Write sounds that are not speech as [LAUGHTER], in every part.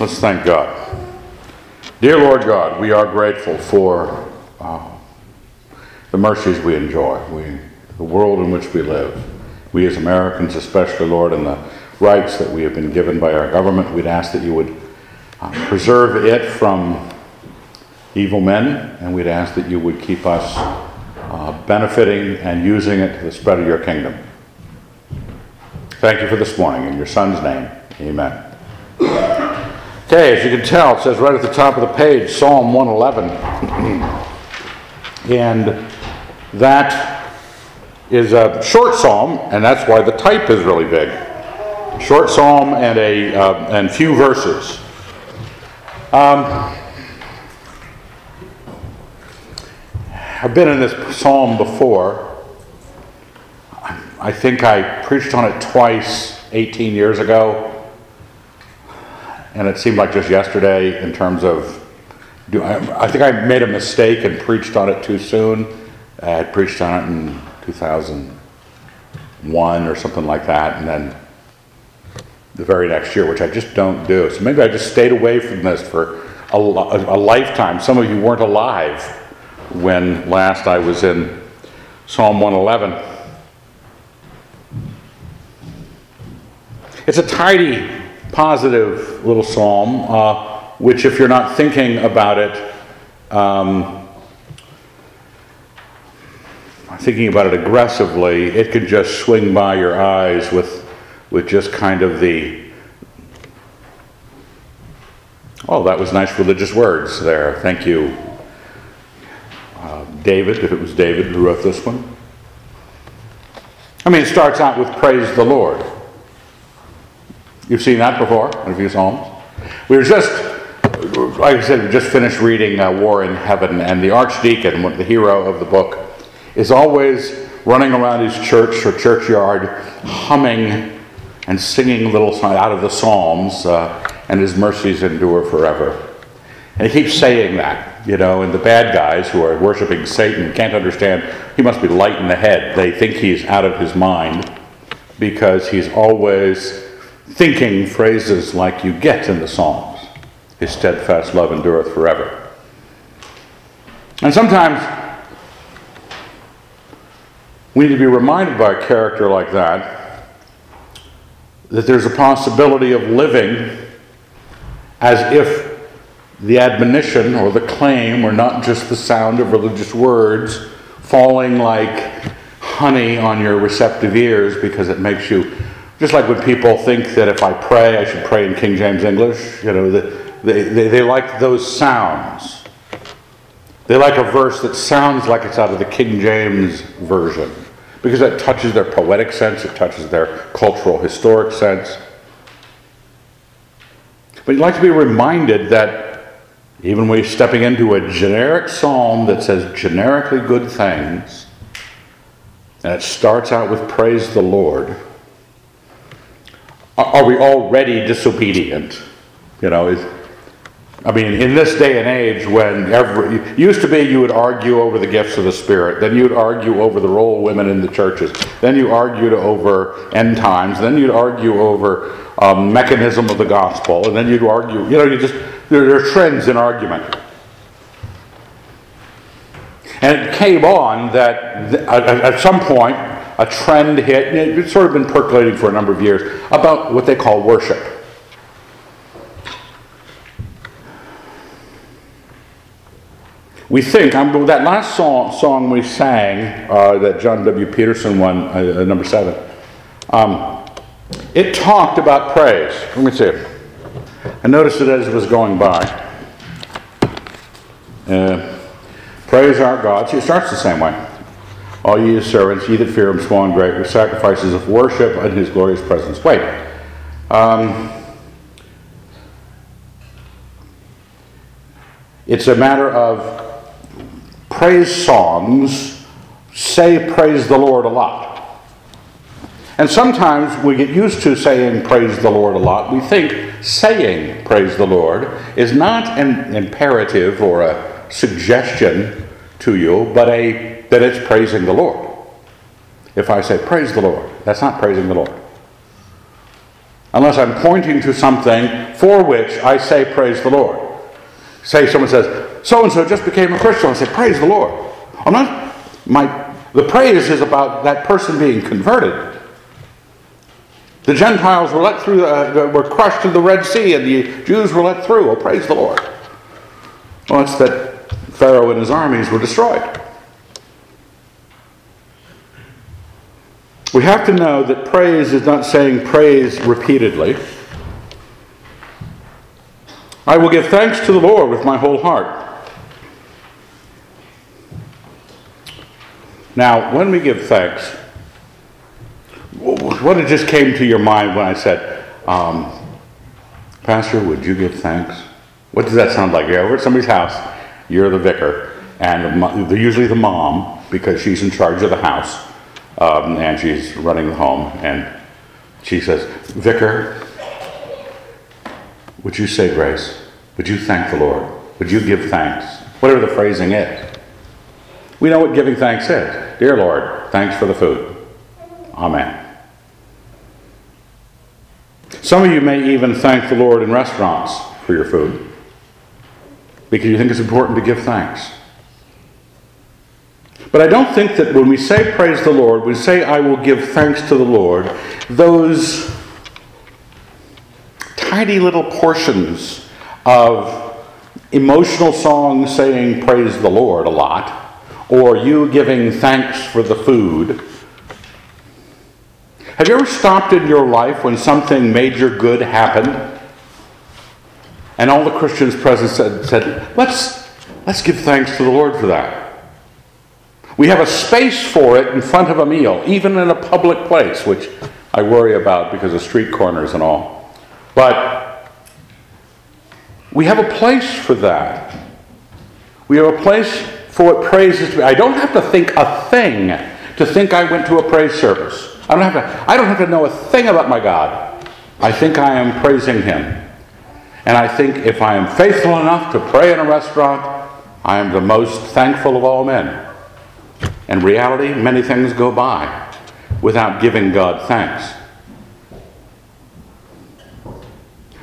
Let's thank God. Dear Lord God, we are grateful for uh, the mercies we enjoy, we, the world in which we live. We as Americans, especially, Lord, and the rights that we have been given by our government, we'd ask that you would uh, preserve it from evil men, and we'd ask that you would keep us uh, benefiting and using it to the spread of your kingdom. Thank you for this morning. In your Son's name, amen. Okay, as you can tell, it says right at the top of the page Psalm 111. [CLEARS THROAT] and that is a short psalm, and that's why the type is really big. Short psalm and a uh, and few verses. Um, I've been in this psalm before. I think I preached on it twice 18 years ago and it seemed like just yesterday in terms of do I, I think I made a mistake and preached on it too soon. I had preached on it in 2001 or something like that, and then the very next year, which I just don't do. So maybe I just stayed away from this for a, a, a lifetime. Some of you weren't alive when last I was in Psalm 111. It's a tidy positive little psalm, uh, which, if you're not thinking about it, um, thinking about it aggressively, it could just swing by your eyes with, with just kind of the, oh, that was nice religious words there. Thank you, uh, David, if it was David who wrote this one. I mean, it starts out with praise the Lord. You've seen that before in a few Psalms. We were just, like I said, we just finished reading uh, War in Heaven, and the archdeacon, the hero of the book, is always running around his church or churchyard humming and singing little songs out of the Psalms, uh, and his mercies endure forever. And he keeps saying that, you know, and the bad guys who are worshiping Satan can't understand. He must be light in the head. They think he's out of his mind because he's always thinking phrases like you get in the Psalms His steadfast love endureth forever. And sometimes we need to be reminded by a character like that that there's a possibility of living as if the admonition or the claim were not just the sound of religious words falling like honey on your receptive ears because it makes you just like when people think that if I pray, I should pray in King James English, you know, they, they, they like those sounds. They like a verse that sounds like it's out of the King James Version because that touches their poetic sense, it touches their cultural, historic sense. But you'd like to be reminded that even when you're stepping into a generic psalm that says generically good things, and it starts out with praise the Lord are we already disobedient? You know, is, I mean, in this day and age, when every used to be, you would argue over the gifts of the Spirit, then you'd argue over the role of women in the churches, then you argued over end times, then you'd argue over um, mechanism of the gospel, and then you'd argue. You know, you just there, there are trends in argument. And it came on that at some point a trend hit, it's sort of been percolating for a number of years, about what they call worship. We think, um, that last song, song we sang, uh, that John W. Peterson one, uh, uh, number seven, um, it talked about praise. Let me see. I noticed it as it was going by. Uh, praise our God. See, it starts the same way. All ye his servants, ye that fear him, and great, with sacrifices of worship in his glorious presence. Wait. Um, it's a matter of praise songs say praise the Lord a lot. And sometimes we get used to saying praise the Lord a lot. We think saying praise the Lord is not an imperative or a suggestion to you, but a that it's praising the Lord. If I say, Praise the Lord, that's not praising the Lord. unless I'm pointing to something for which I say, Praise the Lord. Say someone says, So and so just became a Christian. I say, Praise the Lord. I'm not, my, the praise is about that person being converted. The Gentiles were let through, uh, were crushed in the Red Sea, and the Jews were let through. Oh, praise the Lord. Well, it's that Pharaoh and his armies were destroyed. We have to know that praise is not saying praise repeatedly. I will give thanks to the Lord with my whole heart. Now, when we give thanks, what it just came to your mind when I said, um, Pastor, would you give thanks? What does that sound like? You're over at somebody's house, you're the vicar, and the, usually the mom, because she's in charge of the house um, and she's running home, and she says, Vicar, would you say grace? Would you thank the Lord? Would you give thanks? Whatever the phrasing is. We know what giving thanks is. Dear Lord, thanks for the food. Amen. Some of you may even thank the Lord in restaurants for your food because you think it's important to give thanks. But I don't think that when we say praise the Lord, we say I will give thanks to the Lord, those tiny little portions of emotional songs saying praise the Lord a lot, or you giving thanks for the food. Have you ever stopped in your life when something major good happened? And all the Christians present said, said let's, let's give thanks to the Lord for that. We have a space for it in front of a meal, even in a public place, which I worry about because of street corners and all. But we have a place for that. We have a place for what praise is to be. I don't have to think a thing to think I went to a praise service. I don't have to, I don't have to know a thing about my God. I think I am praising Him. And I think if I am faithful enough to pray in a restaurant, I am the most thankful of all men. In reality, many things go by without giving God thanks.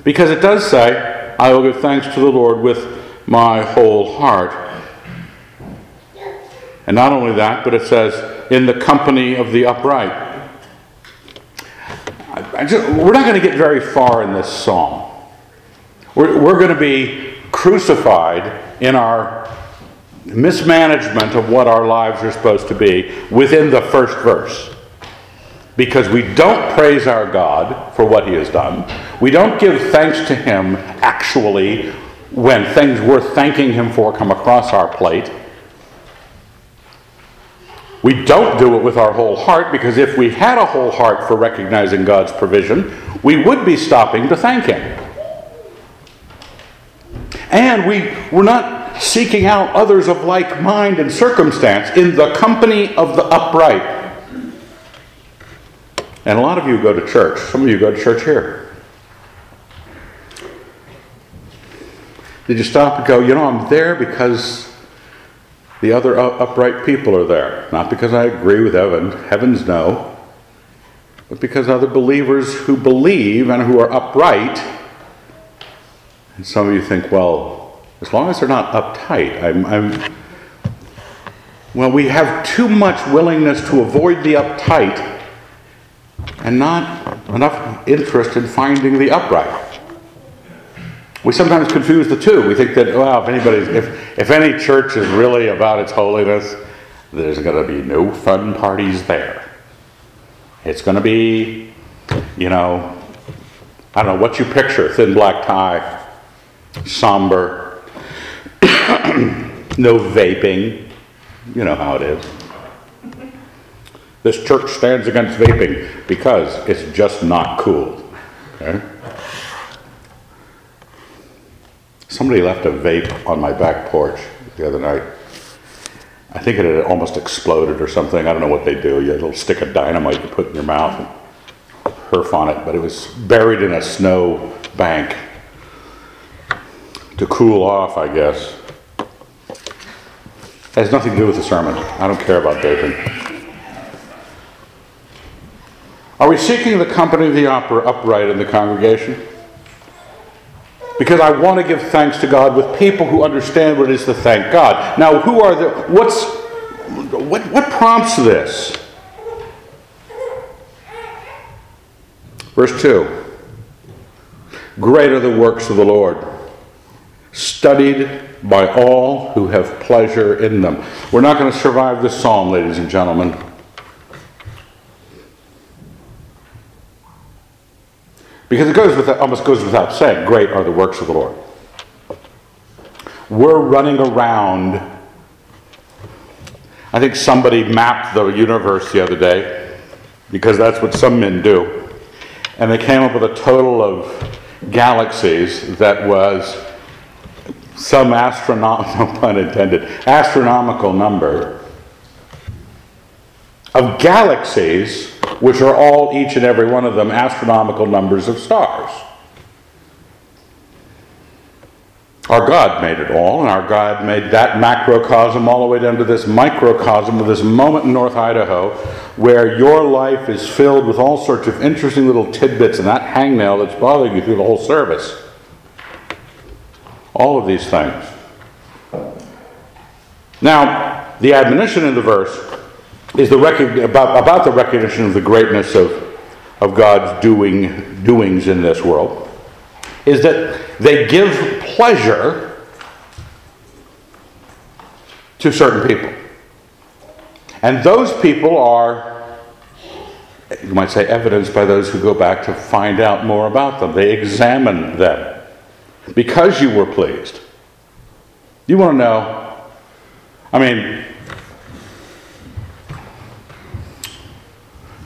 Because it does say, I will give thanks to the Lord with my whole heart. And not only that, but it says, in the company of the upright. Just, we're not going to get very far in this psalm. We're, we're going to be crucified in our mismanagement of what our lives are supposed to be within the first verse. Because we don't praise our God for what He has done. We don't give thanks to Him actually when things worth thanking Him for come across our plate. We don't do it with our whole heart because if we had a whole heart for recognizing God's provision, we would be stopping to thank Him. And we, we're not seeking out others of like mind and circumstance in the company of the upright. And a lot of you go to church. Some of you go to church here. Did you stop and go, you know, I'm there because the other upright people are there? Not because I agree with Evan, heavens no, but because other believers who believe and who are upright. And some of you think, well, as long as they're not uptight. I'm, I'm, well, we have too much willingness to avoid the uptight and not enough interest in finding the upright. We sometimes confuse the two. We think that, well, if anybody, if, if any church is really about its holiness, there's going to be no fun parties there. It's going to be, you know, I don't know what you picture thin black tie, somber, [COUGHS] no vaping. You know how it is. This church stands against vaping because it's just not cool. Okay? Somebody left a vape on my back porch the other night. I think it had almost exploded or something. I don't know what they do. You little stick of dynamite you put in your mouth and perf on it, but it was buried in a snow bank to cool off, I guess has nothing to do with the sermon. I don't care about vaping. Are we seeking the company of the opera upright in the congregation? Because I want to give thanks to God with people who understand what it is to thank God. Now, who are the, what's, what, what prompts this? Verse 2 Great are the works of the Lord, studied by all who have pleasure in them. We're not going to survive this psalm, ladies and gentlemen. Because it goes without, almost goes without saying, great are the works of the Lord. We're running around. I think somebody mapped the universe the other day, because that's what some men do. And they came up with a total of galaxies that was some astronomical, [LAUGHS] no pun intended, astronomical number of galaxies which are all, each and every one of them, astronomical numbers of stars. Our God made it all, and our God made that macrocosm all the way down to this microcosm of this moment in North Idaho where your life is filled with all sorts of interesting little tidbits and that hangnail that's bothering you through the whole service. All of these things. Now, the admonition in the verse is the rec- about, about the recognition of the greatness of, of God's doing, doings in this world is that they give pleasure to certain people. And those people are, you might say, evidenced by those who go back to find out more about them. They examine them because you were pleased. You want to know? I mean,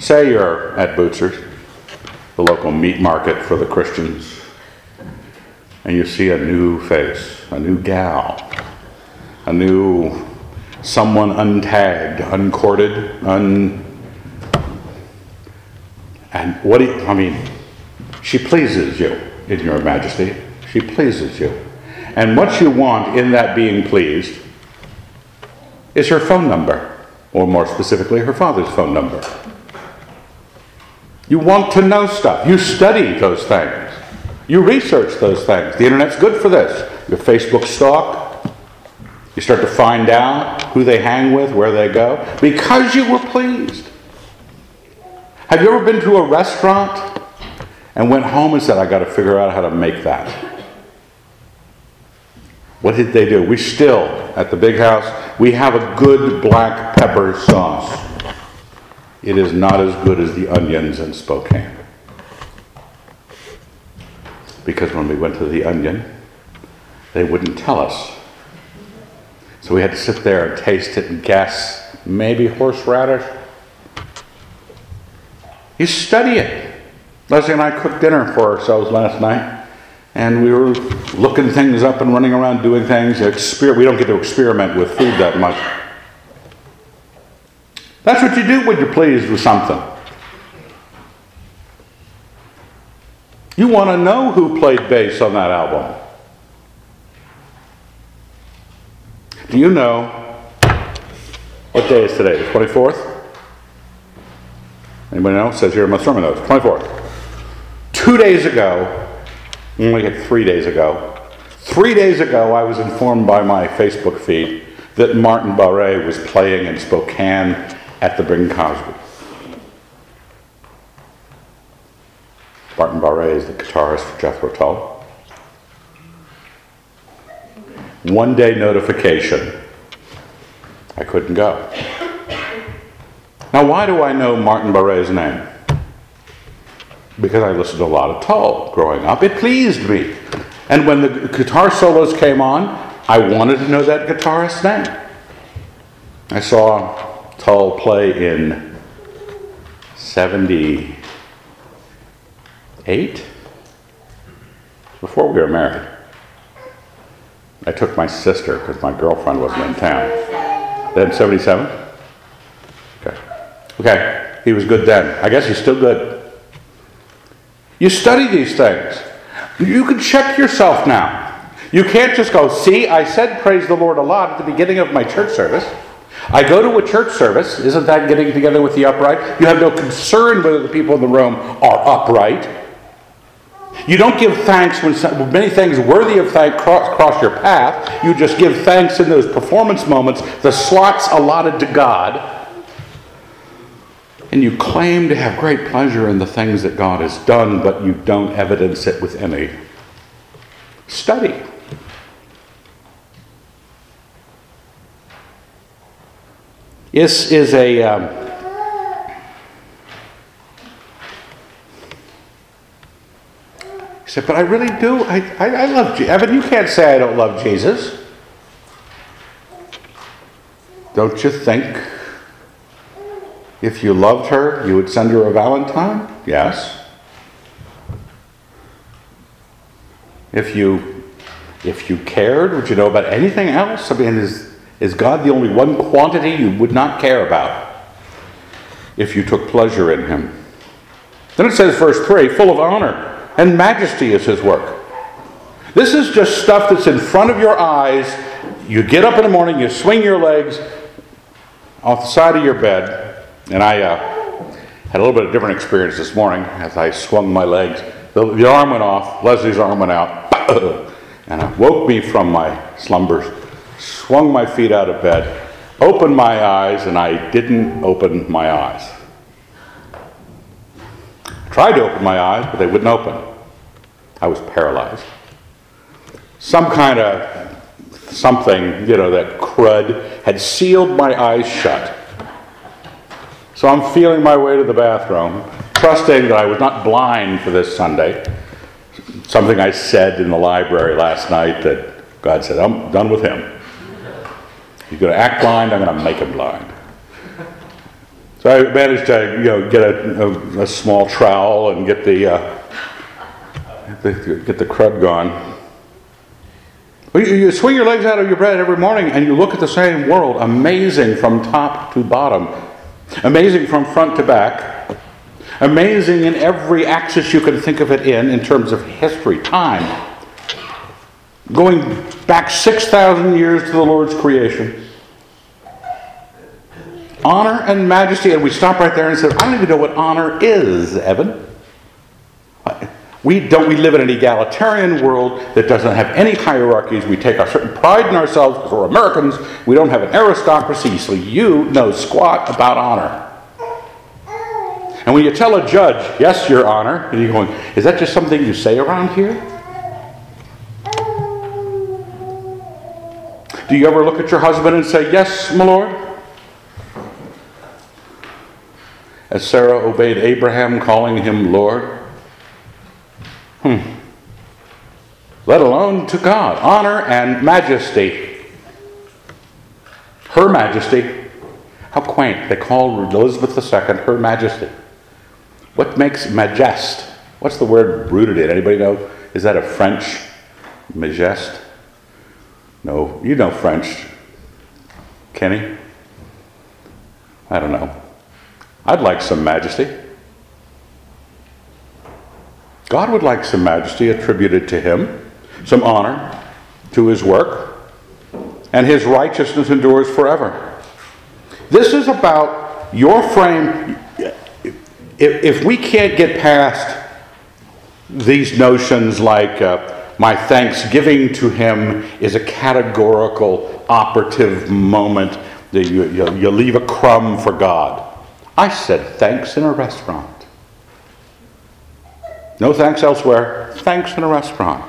Say you're at Bootsers, the local meat market for the Christians, and you see a new face, a new gal, a new someone untagged, uncourted, un. And what do you, I mean, she pleases you in your majesty. She pleases you. And what you want in that being pleased is her phone number, or more specifically, her father's phone number. You want to know stuff. You study those things. You research those things. The internet's good for this. Your Facebook stalk. You start to find out who they hang with, where they go, because you were pleased. Have you ever been to a restaurant and went home and said, I got to figure out how to make that? What did they do? We still, at the big house, we have a good black pepper sauce. It is not as good as the onions in Spokane. Because when we went to the onion, they wouldn't tell us. So we had to sit there and taste it and guess maybe horseradish. You study it. Leslie and I cooked dinner for ourselves last night, and we were looking things up and running around doing things. We don't get to experiment with food that much. That's what you do when you're pleased with something. You want to know who played bass on that album. Do you know what day is today? The 24th? Anybody know? It says here in my sermon notes, 24th. Two days ago, only three days ago, three days ago, I was informed by my Facebook feed that Martin Barre was playing in Spokane at the Bing Crosby. Martin Barre is the guitarist for Jethro Tull. One day notification. I couldn't go. Now, why do I know Martin Barre's name? Because I listened to a lot of Tull growing up. It pleased me. And when the guitar solos came on, I wanted to know that guitarist's name. I saw Tull play in 78? Before we were married. I took my sister because my girlfriend wasn't in town. Then 77? Okay. Okay. He was good then. I guess he's still good. You study these things. You can check yourself now. You can't just go, see, I said praise the Lord a lot at the beginning of my church service. I go to a church service. Isn't that getting together with the upright? You have no concern whether the people in the room are upright. You don't give thanks when many things worthy of thanks cross, cross your path. You just give thanks in those performance moments, the slots allotted to God. And you claim to have great pleasure in the things that God has done, but you don't evidence it with any study. This is a. Um, he said, but I really do. I, I, I love Jesus. Evan, you can't say I don't love Jesus. Don't you think if you loved her, you would send her a Valentine? Yes. If you if you cared, would you know about anything else? I mean, is, is God the only one quantity you would not care about if you took pleasure in him? Then it says, verse 3 full of honor and majesty is his work. This is just stuff that's in front of your eyes. You get up in the morning, you swing your legs off the side of your bed, and I uh, had a little bit of different experience this morning as I swung my legs. The, the arm went off, Leslie's arm went out, [COUGHS] and it woke me from my slumbers, swung my feet out of bed, opened my eyes, and I didn't open my eyes. Tried to open my eyes, but they wouldn't open. I was paralyzed. Some kind of something, you know, that crud had sealed my eyes shut. So I'm feeling my way to the bathroom, trusting that I was not blind for this Sunday. Something I said in the library last night that God said, I'm done with him. He's going to act blind, I'm going to make him blind. So I managed to, you know, get a, a, a small trowel and get the, uh, the, get the crud gone. You, you swing your legs out of your bed every morning and you look at the same world, amazing from top to bottom Amazing from front to back. Amazing in every axis you can think of it in, in terms of history, time. Going back 6,000 years to the Lord's creation. Honor and majesty, and we stop right there and say, I don't even know what honor is, Evan. We don't we live in an egalitarian world that doesn't have any hierarchies. We take a certain pride in ourselves because we're Americans. We don't have an aristocracy, so you know squat about honor. And when you tell a judge, yes, your honor, and you're going, is that just something you say around here? Do you ever look at your husband and say, yes, my lord? As Sarah obeyed Abraham, calling him Lord. Hmm. Let alone to God. Honor and majesty. Her Majesty. How quaint. They call Elizabeth II Her Majesty. What makes majest? What's the word rooted in? Anybody know? Is that a French majest? No, you know French. Kenny? I don't know. I'd like some majesty. God would like some majesty attributed to him, some honor to his work, and his righteousness endures forever. This is about your frame. If, if we can't get past these notions like uh, my thanksgiving to him is a categorical operative moment that you, you, you leave a crumb for God. I said thanks in a restaurant. No thanks elsewhere, thanks in a restaurant.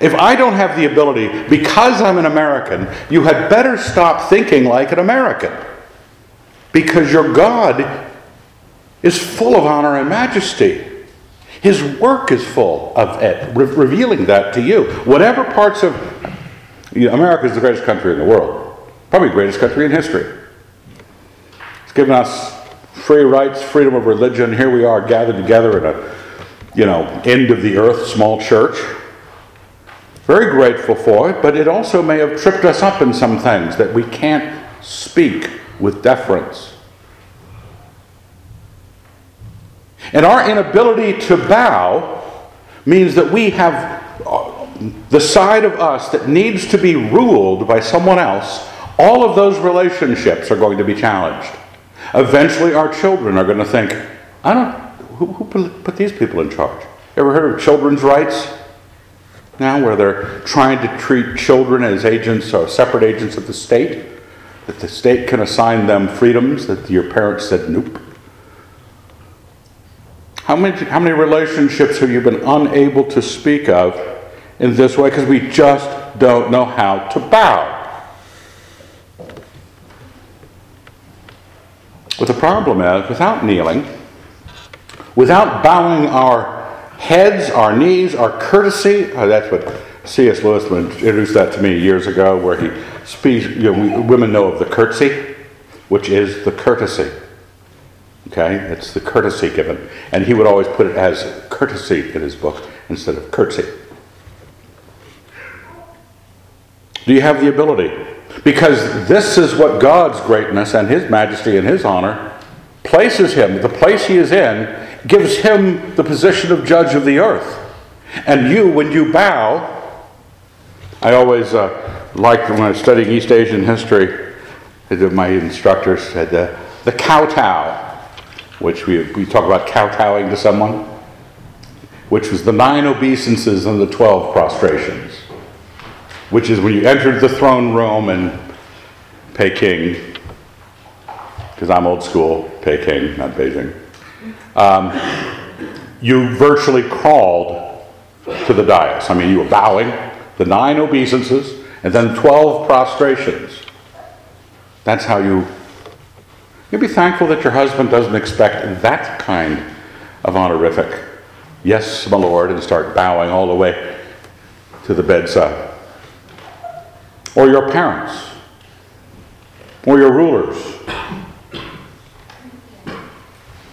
If I don't have the ability, because I'm an American, you had better stop thinking like an American. Because your God is full of honor and majesty. His work is full of it, re- revealing that to you. Whatever parts of you know, America is the greatest country in the world, probably the greatest country in history. It's given us free rights, freedom of religion. Here we are gathered together in a you know, end of the earth small church. Very grateful for it, but it also may have tripped us up in some things that we can't speak with deference. And our inability to bow means that we have uh, the side of us that needs to be ruled by someone else All of those relationships are going to be challenged. Eventually, our children are going to think, I don't, who, who put these people in charge? Ever heard of children's rights? Now, where they're trying to treat children as agents or separate agents of the state, that the state can assign them freedoms that your parents said nope. How many, how many relationships have you been unable to speak of in this way because we just don't know how to bow? But the problem is, without kneeling, without bowing our heads, our knees, our courtesy, oh, that's what C.S. Lewis introduced that to me years ago, where he speaks, you know, women know of the curtsy, which is the courtesy. Okay, it's the courtesy given. And he would always put it as courtesy in his book instead of curtsy. Do you have the ability? Because this is what God's greatness and His majesty and His honor places Him. The place He is in gives Him the position of judge of the earth. And you, when you bow, I always uh, liked when I was studying East Asian history, my instructors said uh, the kowtow, which we, we talk about kowtowing to someone, which was the nine obeisances and the twelve prostrations which is when you entered the throne room in Peking, because I'm old school, Peking, not Beijing, um, you virtually crawled to the dais. I mean, you were bowing, the nine obeisances, and then 12 prostrations. That's how you. You'd be thankful that your husband doesn't expect that kind of honorific. Yes, my Lord, and start bowing all the way to the bedside or your parents or your rulers.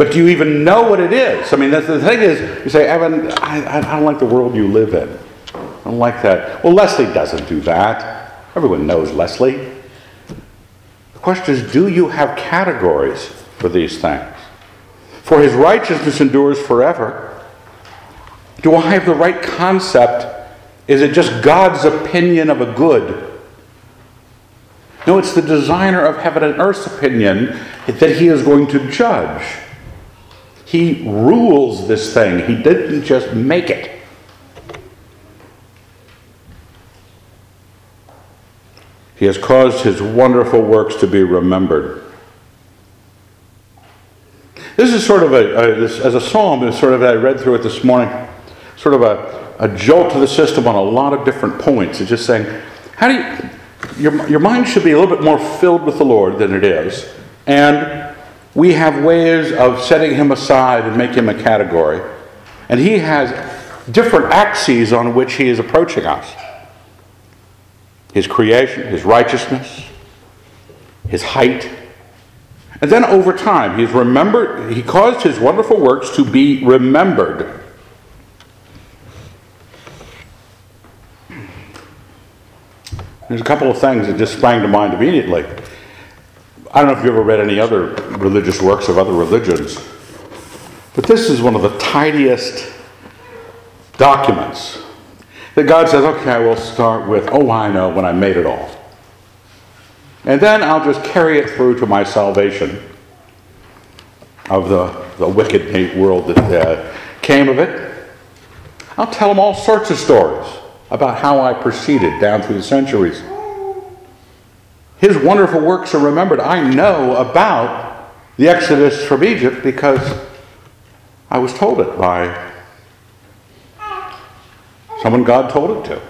But do you even know what it is? I mean, that's, the thing is, you say, Evan, I, I don't like the world you live in. I don't like that. Well, Leslie doesn't do that. Everyone knows Leslie. The question is, do you have categories for these things? For his righteousness endures forever. Do I have the right concept? Is it just God's opinion of a good? No, it's the designer of heaven and earth's opinion that he is going to judge. He rules this thing, he didn't just make it. He has caused his wonderful works to be remembered. This is sort of a, a this, as a psalm, is sort of, I read through it this morning, sort of a, a jolt to the system on a lot of different points. It's just saying, how do you, your, your mind should be a little bit more filled with the Lord than it is. And we have ways of setting him aside and make him a category. And he has different axes on which he is approaching us his creation, his righteousness, his height. And then over time, he's remembered, he caused his wonderful works to be remembered. There's a couple of things that just sprang to mind immediately. I don't know if you've ever read any other religious works of other religions, but this is one of the tidiest documents that God says, okay, we'll start with, oh, I know when I made it all. And then I'll just carry it through to my salvation of the, the wicked world that uh, came of it. I'll tell them all sorts of stories about how I proceeded down through the centuries. His wonderful works are remembered. I know about the Exodus from Egypt because I was told it by someone God told it to.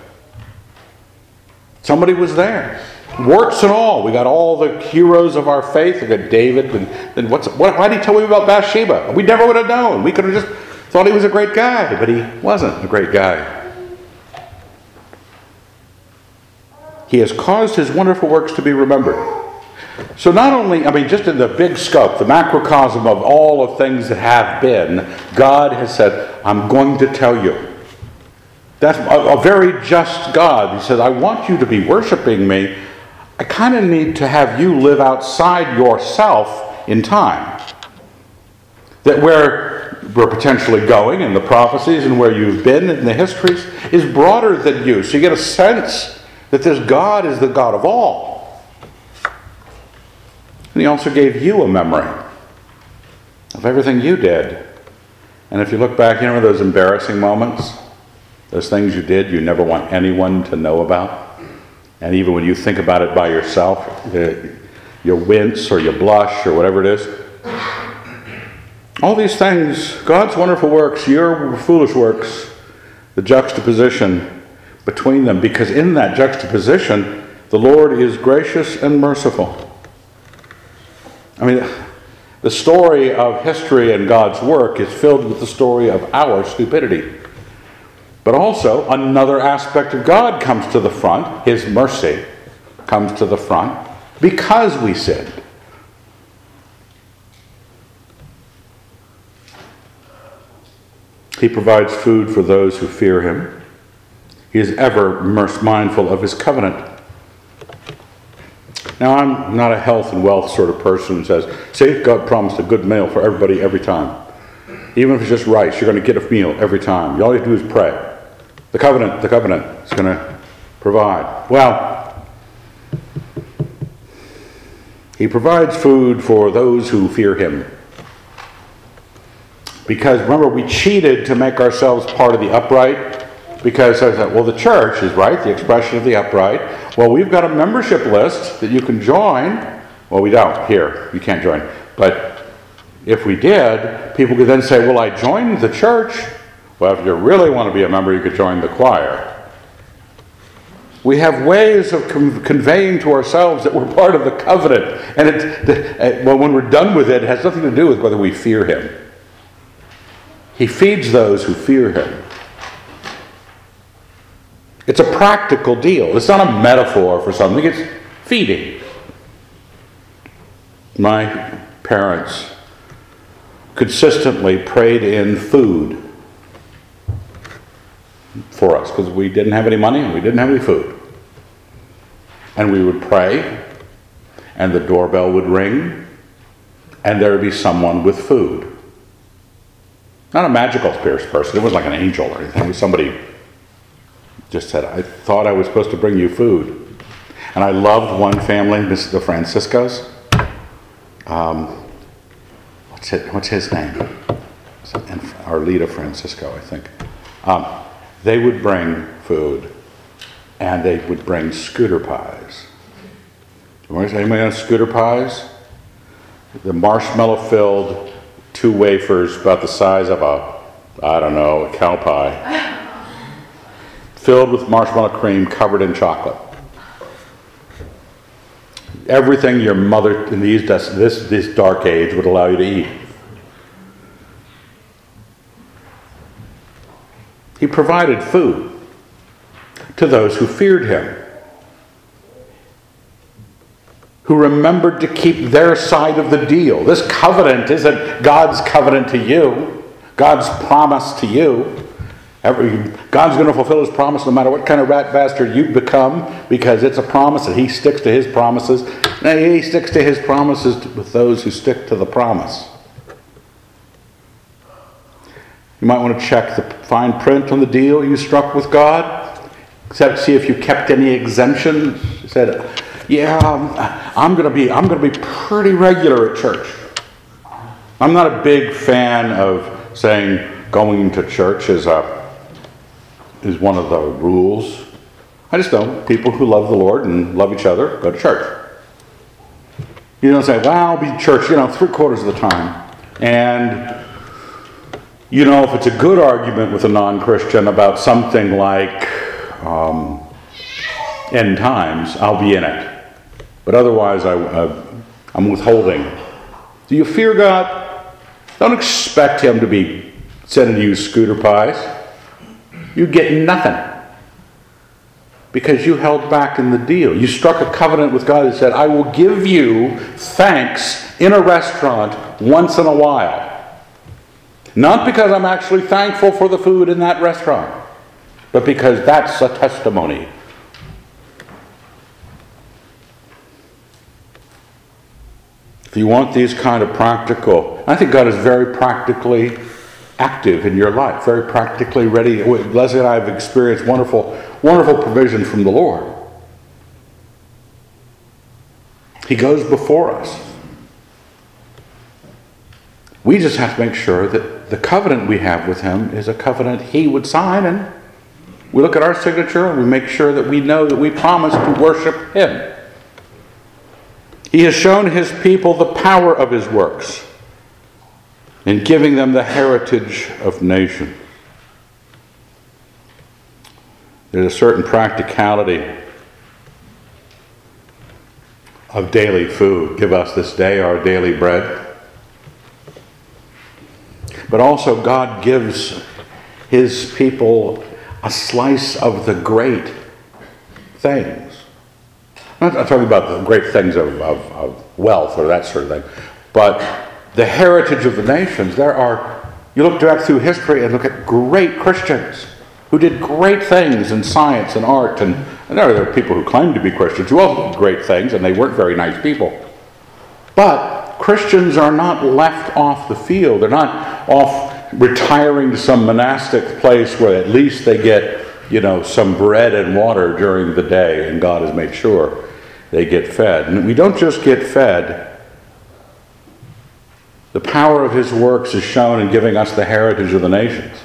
Somebody was there. Warts and all. We got all the heroes of our faith. We got David. And, and what's, what, why did he tell me about Bathsheba? We never would have known. We could have just thought he was a great guy, but he wasn't a great guy. He has caused his wonderful works to be remembered. So, not only, I mean, just in the big scope, the macrocosm of all of things that have been, God has said, I'm going to tell you. That's a, a very just God. He says, I want you to be worshiping me. I kind of need to have you live outside yourself in time. That where we're potentially going in the prophecies and where you've been in the histories is broader than you. So you get a sense that this God is the God of all. And he also gave you a memory of everything you did. And if you look back, you know those embarrassing moments? Those things you did you never want anyone to know about? And even when you think about it by yourself, uh, you wince or you blush or whatever it is. All these things, God's wonderful works, your foolish works, the juxtaposition between them, because in that juxtaposition, the Lord is gracious and merciful. I mean, the story of history and God's work is filled with the story of our stupidity. But also, another aspect of God comes to the front, His mercy comes to the front because we sinned. He provides food for those who fear Him. He is ever mindful of His covenant. Now, I'm not a health and wealth sort of person who says, see, God promised a good meal for everybody every time. Even if it's just rice, you're going to get a meal every time. All you do is pray. The covenant, the covenant is going to provide. Well, He provides food for those who fear Him. Because remember, we cheated to make ourselves part of the upright because I said, well, the church is right, the expression of the upright. Well, we've got a membership list that you can join. Well, we don't here. You can't join. But if we did, people could then say, well, I joined the church. Well, if you really want to be a member, you could join the choir. We have ways of conveying to ourselves that we're part of the covenant. And it, the, uh, well, when we're done with it, it has nothing to do with whether we fear Him. He feeds those who fear Him. It's a practical deal. It's not a metaphor for something, it's feeding. My parents consistently prayed in food for us because we didn't have any money and we didn't have any food. And we would pray, and the doorbell would ring, and there would be someone with food. Not a magical person, it wasn't like an angel or anything, it was somebody just said, I thought I was supposed to bring you food. And I loved one family, this is the Franciscos. Um, what's, it, what's his name? Arlita Francisco, I think. Um, they would bring food and they would bring scooter pies. Anybody know scooter pies? The marshmallow filled two wafers about the size of a, I don't know, a cow pie filled with marshmallow cream covered in chocolate. Everything your mother in these, this, this dark age would allow you to eat. He provided food to those who feared him, who remembered to keep their side of the deal. This covenant isn't God's covenant to you, God's promise to you. God's going to fulfill his promise no matter what kind of rat bastard you become because it's a promise and he sticks to his promises. And he sticks to his promises with those who stick to the promise. You might want to check the fine print on the deal you struck with God. Except see if you kept any exemptions. You said, "Yeah, um, I'm going to be I'm going to be pretty regular at church." I'm not a big fan of saying going to church is a is one of the rules. I just know people who love the Lord and love each other go to church. You don't say, well, I'll be church, you know, three quarters of the time. And, you know, if it's a good argument with a non Christian about something like um, end times, I'll be in it. But otherwise, I, I'm withholding. Do you fear God? Don't expect Him to be sending you scooter pies you get nothing because you held back in the deal. You struck a covenant with God that said, I will give you thanks in a restaurant once in a while. Not because I'm actually thankful for the food in that restaurant, but because that's a testimony. If you want these kind of practical, I think God is very practically active in your life, very practically ready. Leslie and I have experienced wonderful, wonderful provision from the Lord. He goes before us. We just have to make sure that the covenant we have with him is a covenant he would sign, and we look at our signature and we make sure that we know that we promise to worship him. He has shown his people the power of his works in giving them the heritage of nation. There's a certain practicality of daily food. Give us this day our daily bread. But also, God gives his people a slice of the great things. I'm not talking about the great things of, of, of wealth or that sort of thing, but the heritage of the nations. There are, you look back through history and look at great Christians who did great things in science and art, and, and there are people who claim to be Christians who also did great things, and they weren't very nice people. But Christians are not left off the field. They're not off retiring to some monastic place where at least they get, you know, some bread and water during the day, and God has made sure they get fed. And we don't just get fed. The power of his works is shown in giving us the heritage of the nations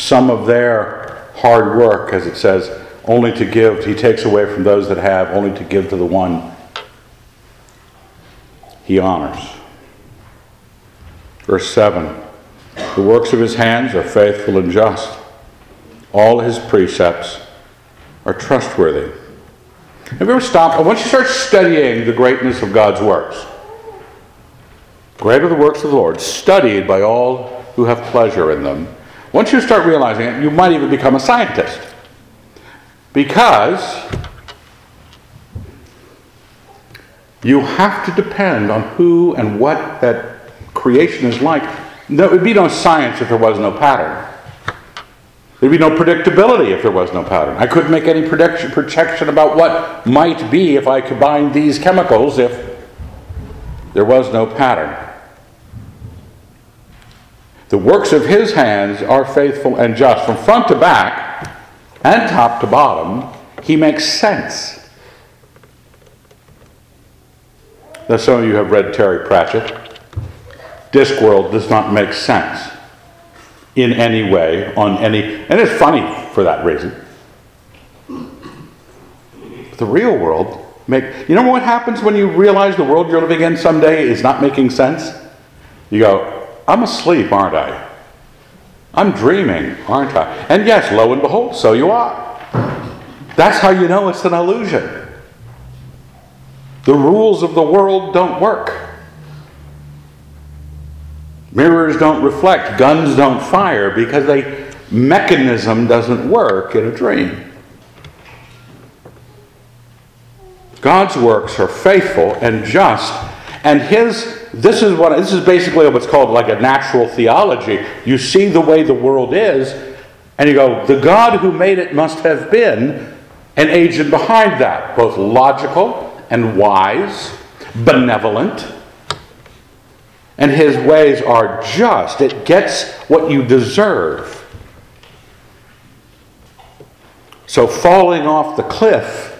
some of their hard work, as it says, only to give, he takes away from those that have, only to give to the one he honors. Verse 7 The works of his hands are faithful and just, all his precepts are trustworthy. Have you ever stopped? Once you start studying the greatness of God's works, great are the works of the Lord, studied by all who have pleasure in them once you start realizing it, you might even become a scientist. Because you have to depend on who and what that creation is like. There would be no science if there was no pattern. There'd be no predictability if there was no pattern. I couldn't make any prediction, projection about what might be if I combined these chemicals if there was no pattern. The works of his hands are faithful and just. From front to back and top to bottom, he makes sense. Now, some of you have read Terry Pratchett. Discworld does not make sense in any way, on any, and it's funny for that reason. The real world make you know what happens when you realize the world you're living in someday is not making sense? You go, I'm asleep, aren't I? I'm dreaming, aren't I? And yes, lo and behold, so you are. That's how you know it's an illusion. The rules of the world don't work. Mirrors don't reflect, guns don't fire because a mechanism doesn't work in a dream. God's works are faithful and just, and His this is what this is basically what's called like a natural theology. You see the way the world is, and you go, the God who made it must have been an agent behind that, both logical and wise, benevolent. And his ways are just. It gets what you deserve. So falling off the cliff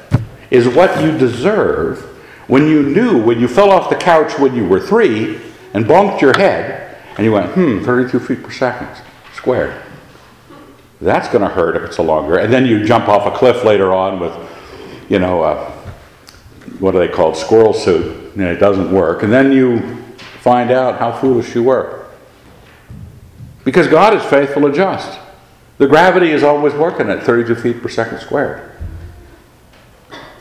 is what you deserve when you knew, when you fell off the couch when you were three and bonked your head, and you went, hmm, 32 feet per second squared. That's going to hurt if it's a longer. And then you jump off a cliff later on with, you know, uh, what are they called? Squirrel suit. And it doesn't work. And then you find out how foolish you were. Because God is faithful and just. The gravity is always working at 32 feet per second squared.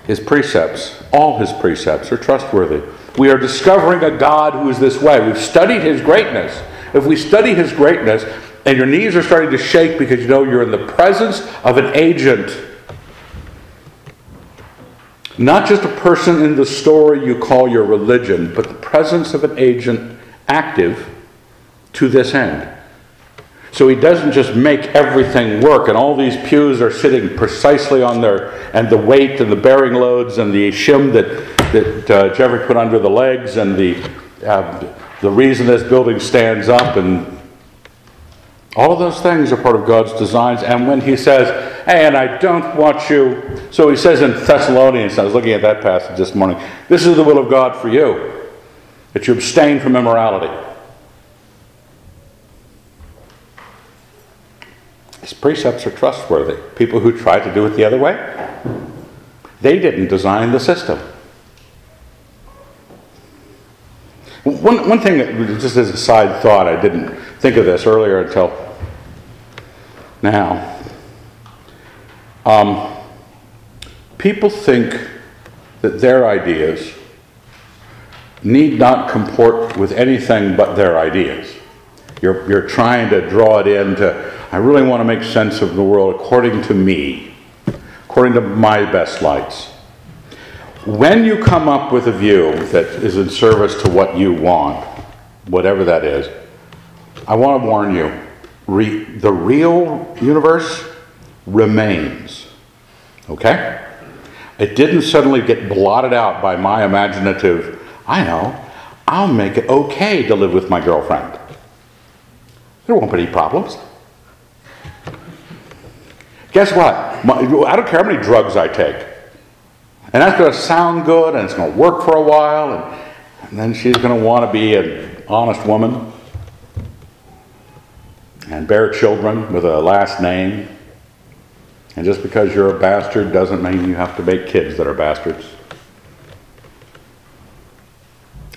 His precepts, all his precepts, are trustworthy. We are discovering a God who is this way. We've studied his greatness. If we study his greatness and your knees are starting to shake because you know you're in the presence of an agent, not just a person in the story you call your religion, but the presence of an agent active to this end. So he doesn't just make everything work, and all these pews are sitting precisely on their, and the weight and the bearing loads and the shim that, that uh, Jeffrey put under the legs and the, uh, the reason this building stands up and all of those things are part of God's designs. And when he says, and I don't want you, so he says in Thessalonians, I was looking at that passage this morning, this is the will of God for you that you abstain from immorality. His precepts are trustworthy. People who try to do it the other way, they didn't design the system. One, one thing, that, just as a side thought, I didn't think of this earlier until now. Um, people think that their ideas need not comport with anything but their ideas. You're, you're trying to draw it into, I really want to make sense of the world according to me, according to my best lights. When you come up with a view that is in service to what you want, whatever that is, I want to warn you re, the real universe remains. Okay? It didn't suddenly get blotted out by my imaginative, I know, I'll make it okay to live with my girlfriend. There won't be any problems. Guess what? I don't care how many drugs I take. And that's going to sound good and it's going to work for a while, and, and then she's going to want to be an honest woman and bear children with a last name. And just because you're a bastard doesn't mean you have to make kids that are bastards.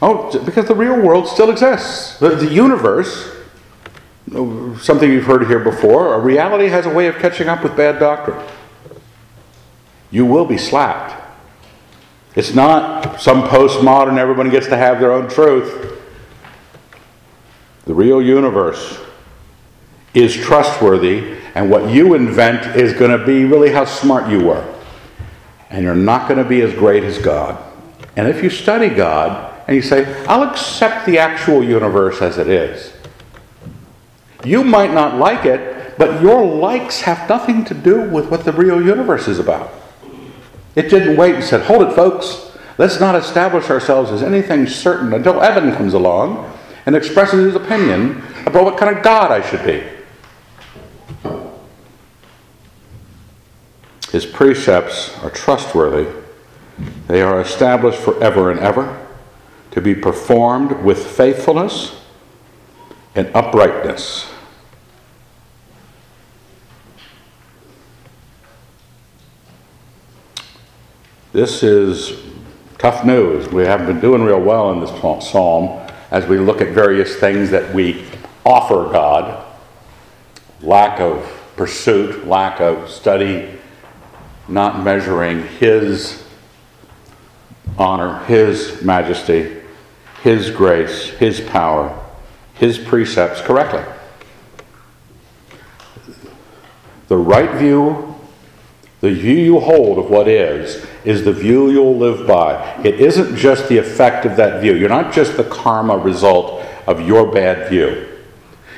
Oh, because the real world still exists. The, the universe, something you've heard here before, a reality has a way of catching up with bad doctrine. You will be slapped. It's not some postmodern, everybody gets to have their own truth. The real universe is trustworthy, and what you invent is going to be really how smart you were. And you're not going to be as great as God. And if you study God and you say, I'll accept the actual universe as it is, you might not like it, but your likes have nothing to do with what the real universe is about. It didn't wait and said, Hold it, folks. Let's not establish ourselves as anything certain until Evan comes along and expresses his opinion about what kind of God I should be. His precepts are trustworthy, they are established forever and ever, to be performed with faithfulness and uprightness. This is tough news. We haven't been doing real well in this psalm as we look at various things that we offer God lack of pursuit, lack of study, not measuring His honor, His majesty, His grace, His power, His precepts correctly. The right view, the view you hold of what is, is the view you'll live by. It isn't just the effect of that view. You're not just the karma result of your bad view.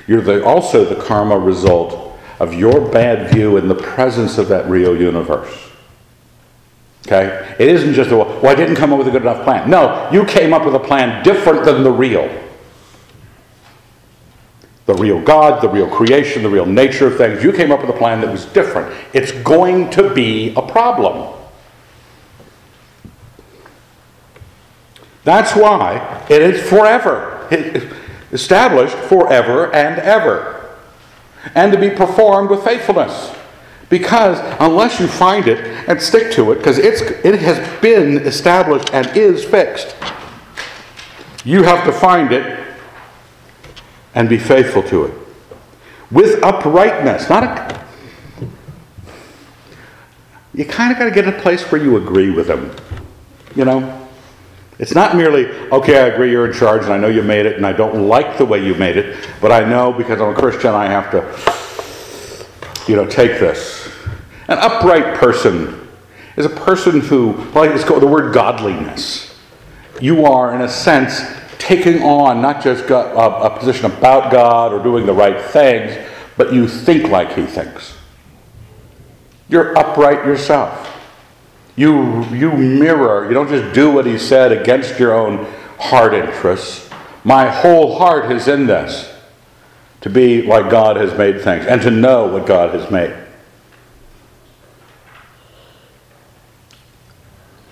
You're the, also the karma result of your bad view in the presence of that real universe. Okay? It isn't just, a, well, I didn't come up with a good enough plan. No, you came up with a plan different than the real. The real God, the real creation, the real nature of things. You came up with a plan that was different. It's going to be a problem. That's why it is forever, established forever and ever, and to be performed with faithfulness. Because unless you find it and stick to it, because it has been established and is fixed, you have to find it and be faithful to it with uprightness, not a. You kind of got to get a place where you agree with them, you know. It's not merely, okay, I agree you're in charge and I know you made it and I don't like the way you made it, but I know because I'm a Christian I have to, you know, take this. An upright person is a person who, like it's called the word godliness. You are, in a sense, taking on not just a, a position about God or doing the right things, but you think like He thinks. You're upright yourself. You, you mirror, you don't just do what he said against your own heart interests. My whole heart is in this to be like God has made things and to know what God has made.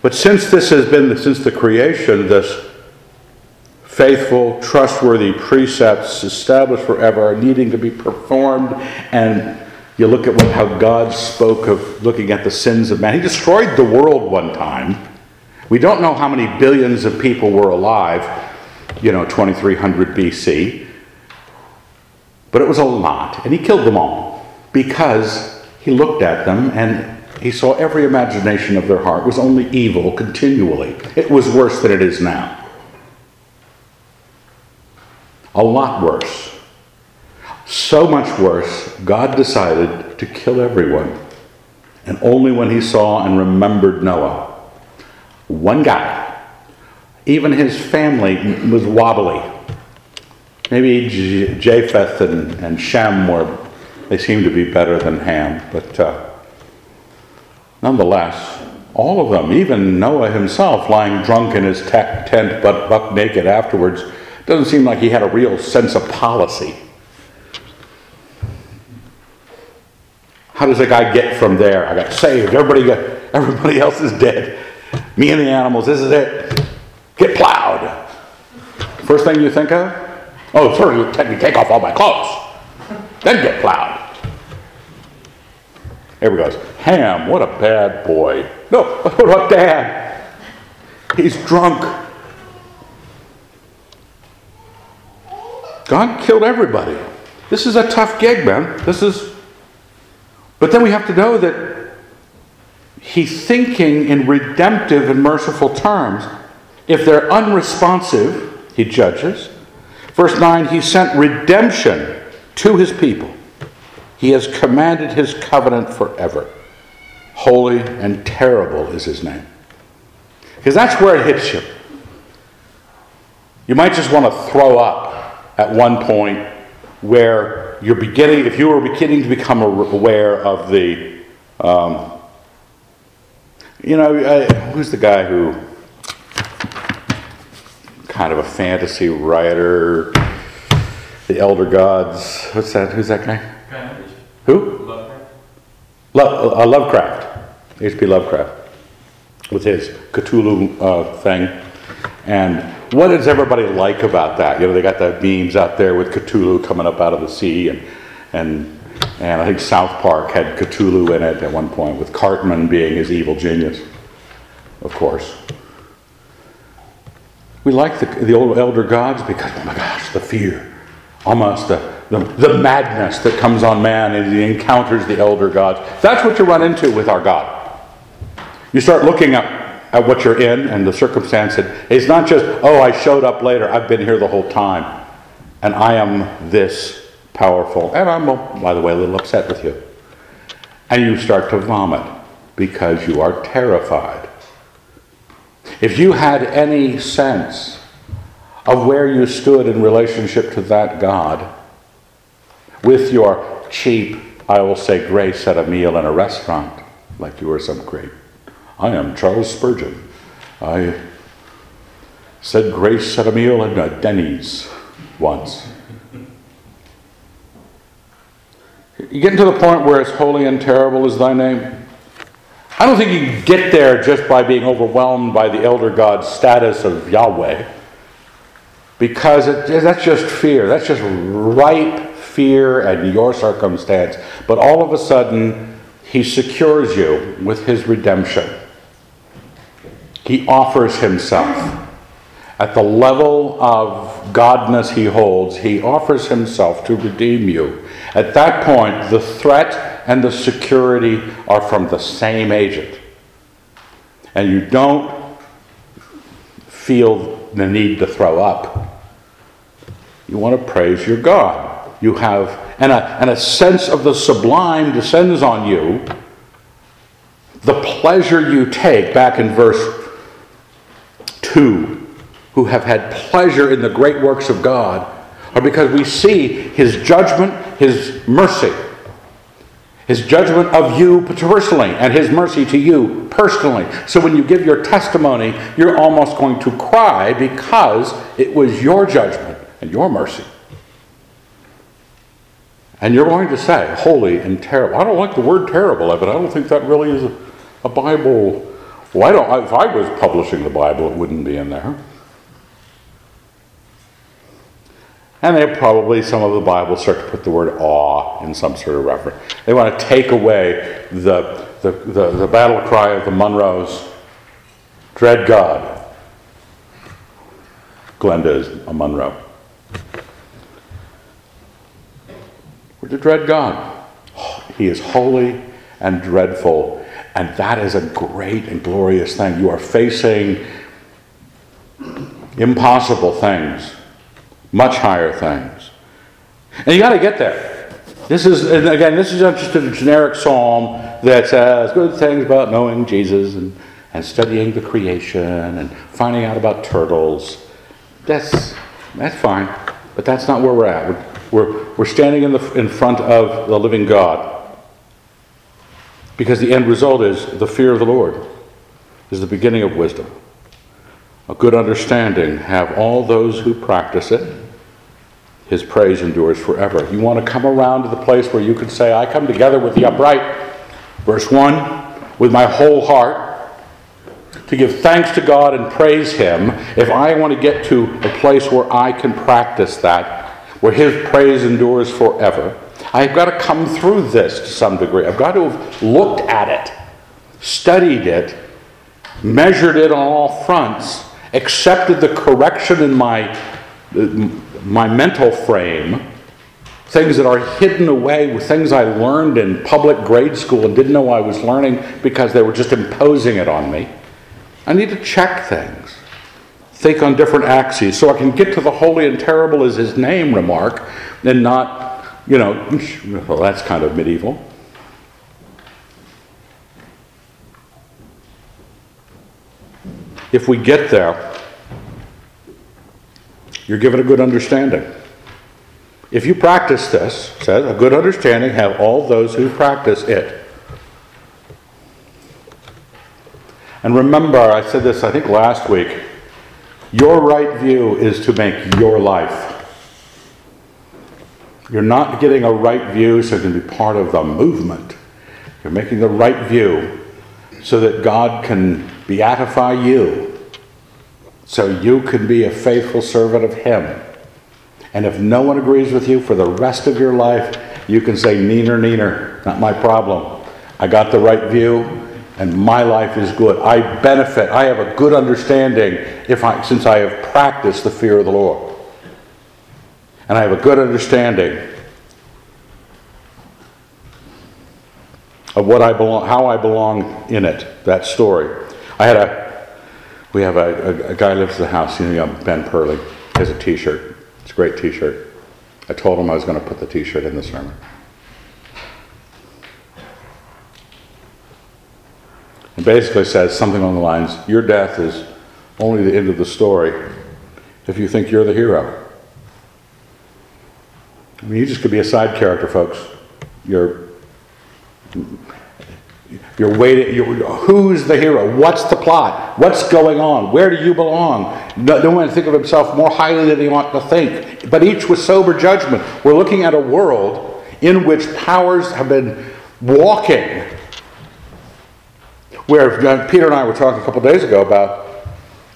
But since this has been, since the creation, this faithful, trustworthy precepts established forever are needing to be performed. And you look at what, how God spoke of looking at the sins of man. He destroyed the world one time. We don't know how many billions of people were alive, you know, 2300 BC. But it was a lot. And he killed them all because he looked at them and he saw every imagination of their heart was only evil continually. It was worse than it is now. A lot worse. So much worse, God decided to kill everyone. And only when he saw and remembered Noah. One guy. Even his family was wobbly. Maybe Japheth and, and Shem were, they seemed to be better than Ham, but uh, nonetheless, all of them, even Noah himself, lying drunk in his tent but buck naked afterwards, doesn't seem like he had a real sense of policy. How does a guy get from there? I got saved. Everybody, got, everybody else is dead. Me and the animals. This is it. Get plowed. First thing you think of? Oh, sorry, let me take off all my clothes. Then get plowed. Everybody goes, Ham, what a bad boy. No, [LAUGHS] what about dad? He's drunk. God killed everybody. This is a tough gig, man. This is. But then we have to know that He's thinking in redemptive and merciful terms. If they're unresponsive, He judges. Verse 9, He sent redemption to His people. He has commanded His covenant forever. Holy and terrible is His name. Because that's where it hits you. You might just want to throw up at one point where you're beginning, if you were beginning to become aware of the, um, you know, I, who's the guy who, kind of a fantasy writer, the Elder Gods, what's that, who's that guy? Who? Lovecraft. Love, uh, Lovecraft, H.P. Lovecraft, with his Cthulhu uh, thing. And what does everybody like about that? You know, they got the beams out there with Cthulhu coming up out of the sea, and and and I think South Park had Cthulhu in it at one point, with Cartman being his evil genius, of course. We like the, the old elder gods because, oh my gosh, the fear, almost the, the, the madness that comes on man as he encounters the elder gods. That's what you run into with our God. You start looking up at what you're in and the circumstance. It's not just, oh, I showed up later. I've been here the whole time. And I am this powerful. And I'm, by the way, a little upset with you. And you start to vomit because you are terrified. If you had any sense of where you stood in relationship to that God, with your cheap, I will say, grace at a meal in a restaurant, like you were some great I am Charles Spurgeon. I said grace at a meal at a Denny's once. You get to the point where it's holy and terrible is thy name. I don't think you get there just by being overwhelmed by the elder God's status of Yahweh, because it, that's just fear. That's just ripe fear and your circumstance. But all of a sudden, he secures you with his redemption. He offers himself. At the level of godness he holds, he offers himself to redeem you. At that point, the threat and the security are from the same agent. And you don't feel the need to throw up. You want to praise your God. You have, and a, and a sense of the sublime descends on you. The pleasure you take, back in verse two who have had pleasure in the great works of God are because we see his judgment, his mercy, his judgment of you personally, and his mercy to you personally. So when you give your testimony, you're almost going to cry because it was your judgment and your mercy. And you're going to say, holy and terrible. I don't like the word terrible, but I don't think that really is a, a Bible why don't, if I was publishing the Bible, it wouldn't be in there. And they probably, some of the Bibles start to put the word awe in some sort of reference. They want to take away the, the, the, the battle cry of the Munros dread God. Glenda is a Munro. We're to dread God. He is holy and dreadful, and that is a great and glorious thing. You are facing impossible things, much higher things. And you got to get there. This is, again, this is not just a generic psalm that says good things about knowing Jesus and, and studying the creation and finding out about turtles. That's, that's fine, but that's not where we're at. We're, we're, we're standing in, the, in front of the living God. Because the end result is the fear of the Lord is the beginning of wisdom. A good understanding have all those who practice it. His praise endures forever. You want to come around to the place where you can say, I come together with the upright. Verse 1 with my whole heart to give thanks to God and praise Him. If I want to get to a place where I can practice that, where His praise endures forever, I've got to come through this to some degree. I've got to have looked at it, studied it, measured it on all fronts, accepted the correction in my, my mental frame, things that are hidden away with things I learned in public grade school and didn't know I was learning because they were just imposing it on me. I need to check things, think on different axes, so I can get to the holy and terrible as his name remark and not, you know, [LAUGHS] well, that's kind of medieval. If we get there, you're given a good understanding. If you practice this, says, a good understanding have all those who practice it. And remember, I said this, I think, last week. Your right view is to make your life. You're not getting a right view so you can be part of the movement. You're making the right view so that God can beatify you, so you can be a faithful servant of Him. And if no one agrees with you for the rest of your life, you can say, Neener, neener, not my problem. I got the right view, and my life is good. I benefit. I have a good understanding if I, since I have practiced the fear of the Lord. And I have a good understanding of what I belong, how I belong in it, that story. I had a, we have a, a, a guy lives in the house, you know, Ben Purley, has a t-shirt. It's a great t-shirt. I told him I was going to put the t-shirt in the sermon. It basically says something along the lines Your death is only the end of the story if you think you're the hero. I mean, you just could be a side character, folks. You're, you're waiting. You're, who's the hero? What's the plot? What's going on? Where do you belong? No, no one think of himself more highly than he ought to think, but each with sober judgment. We're looking at a world in which powers have been walking where uh, Peter and I were talking a couple days ago about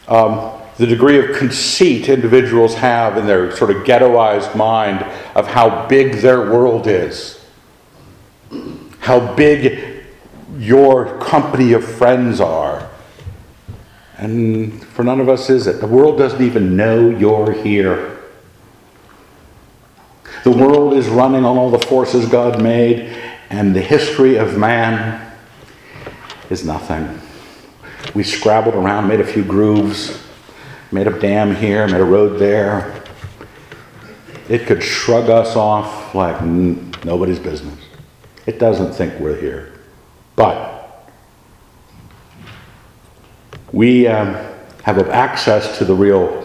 um, the degree of conceit individuals have in their sort of ghettoized mind of how big their world is, how big your company of friends are. And for none of us is it. The world doesn't even know you're here. The world is running on all the forces God made, and the history of man is nothing. We scrabbled around, made a few grooves, made a dam here, made a road there. It could shrug us off like n- nobody's business. It doesn't think we're here. But we um, have access to the real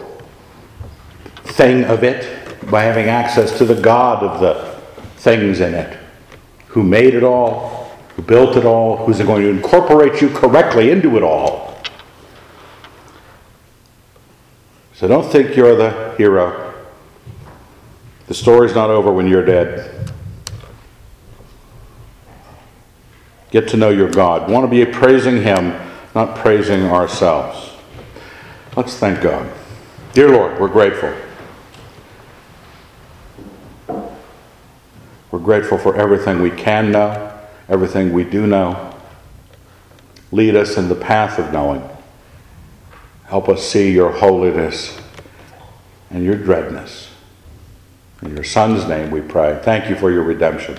thing of it by having access to the God of the things in it, who made it all, who built it all, who's going to incorporate you correctly into it all. So don't think you're the hero. The story's not over when you're dead. Get to know your God. Want to be praising Him, not praising ourselves. Let's thank God. Dear Lord, we're grateful We're grateful for everything we can know, everything we do know. Lead us in the path of knowing. Help us see your holiness and your dreadness. In your Son's name we pray. Thank you for your redemption.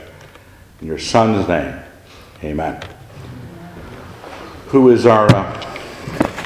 In your Son's name, amen. Who is our uh,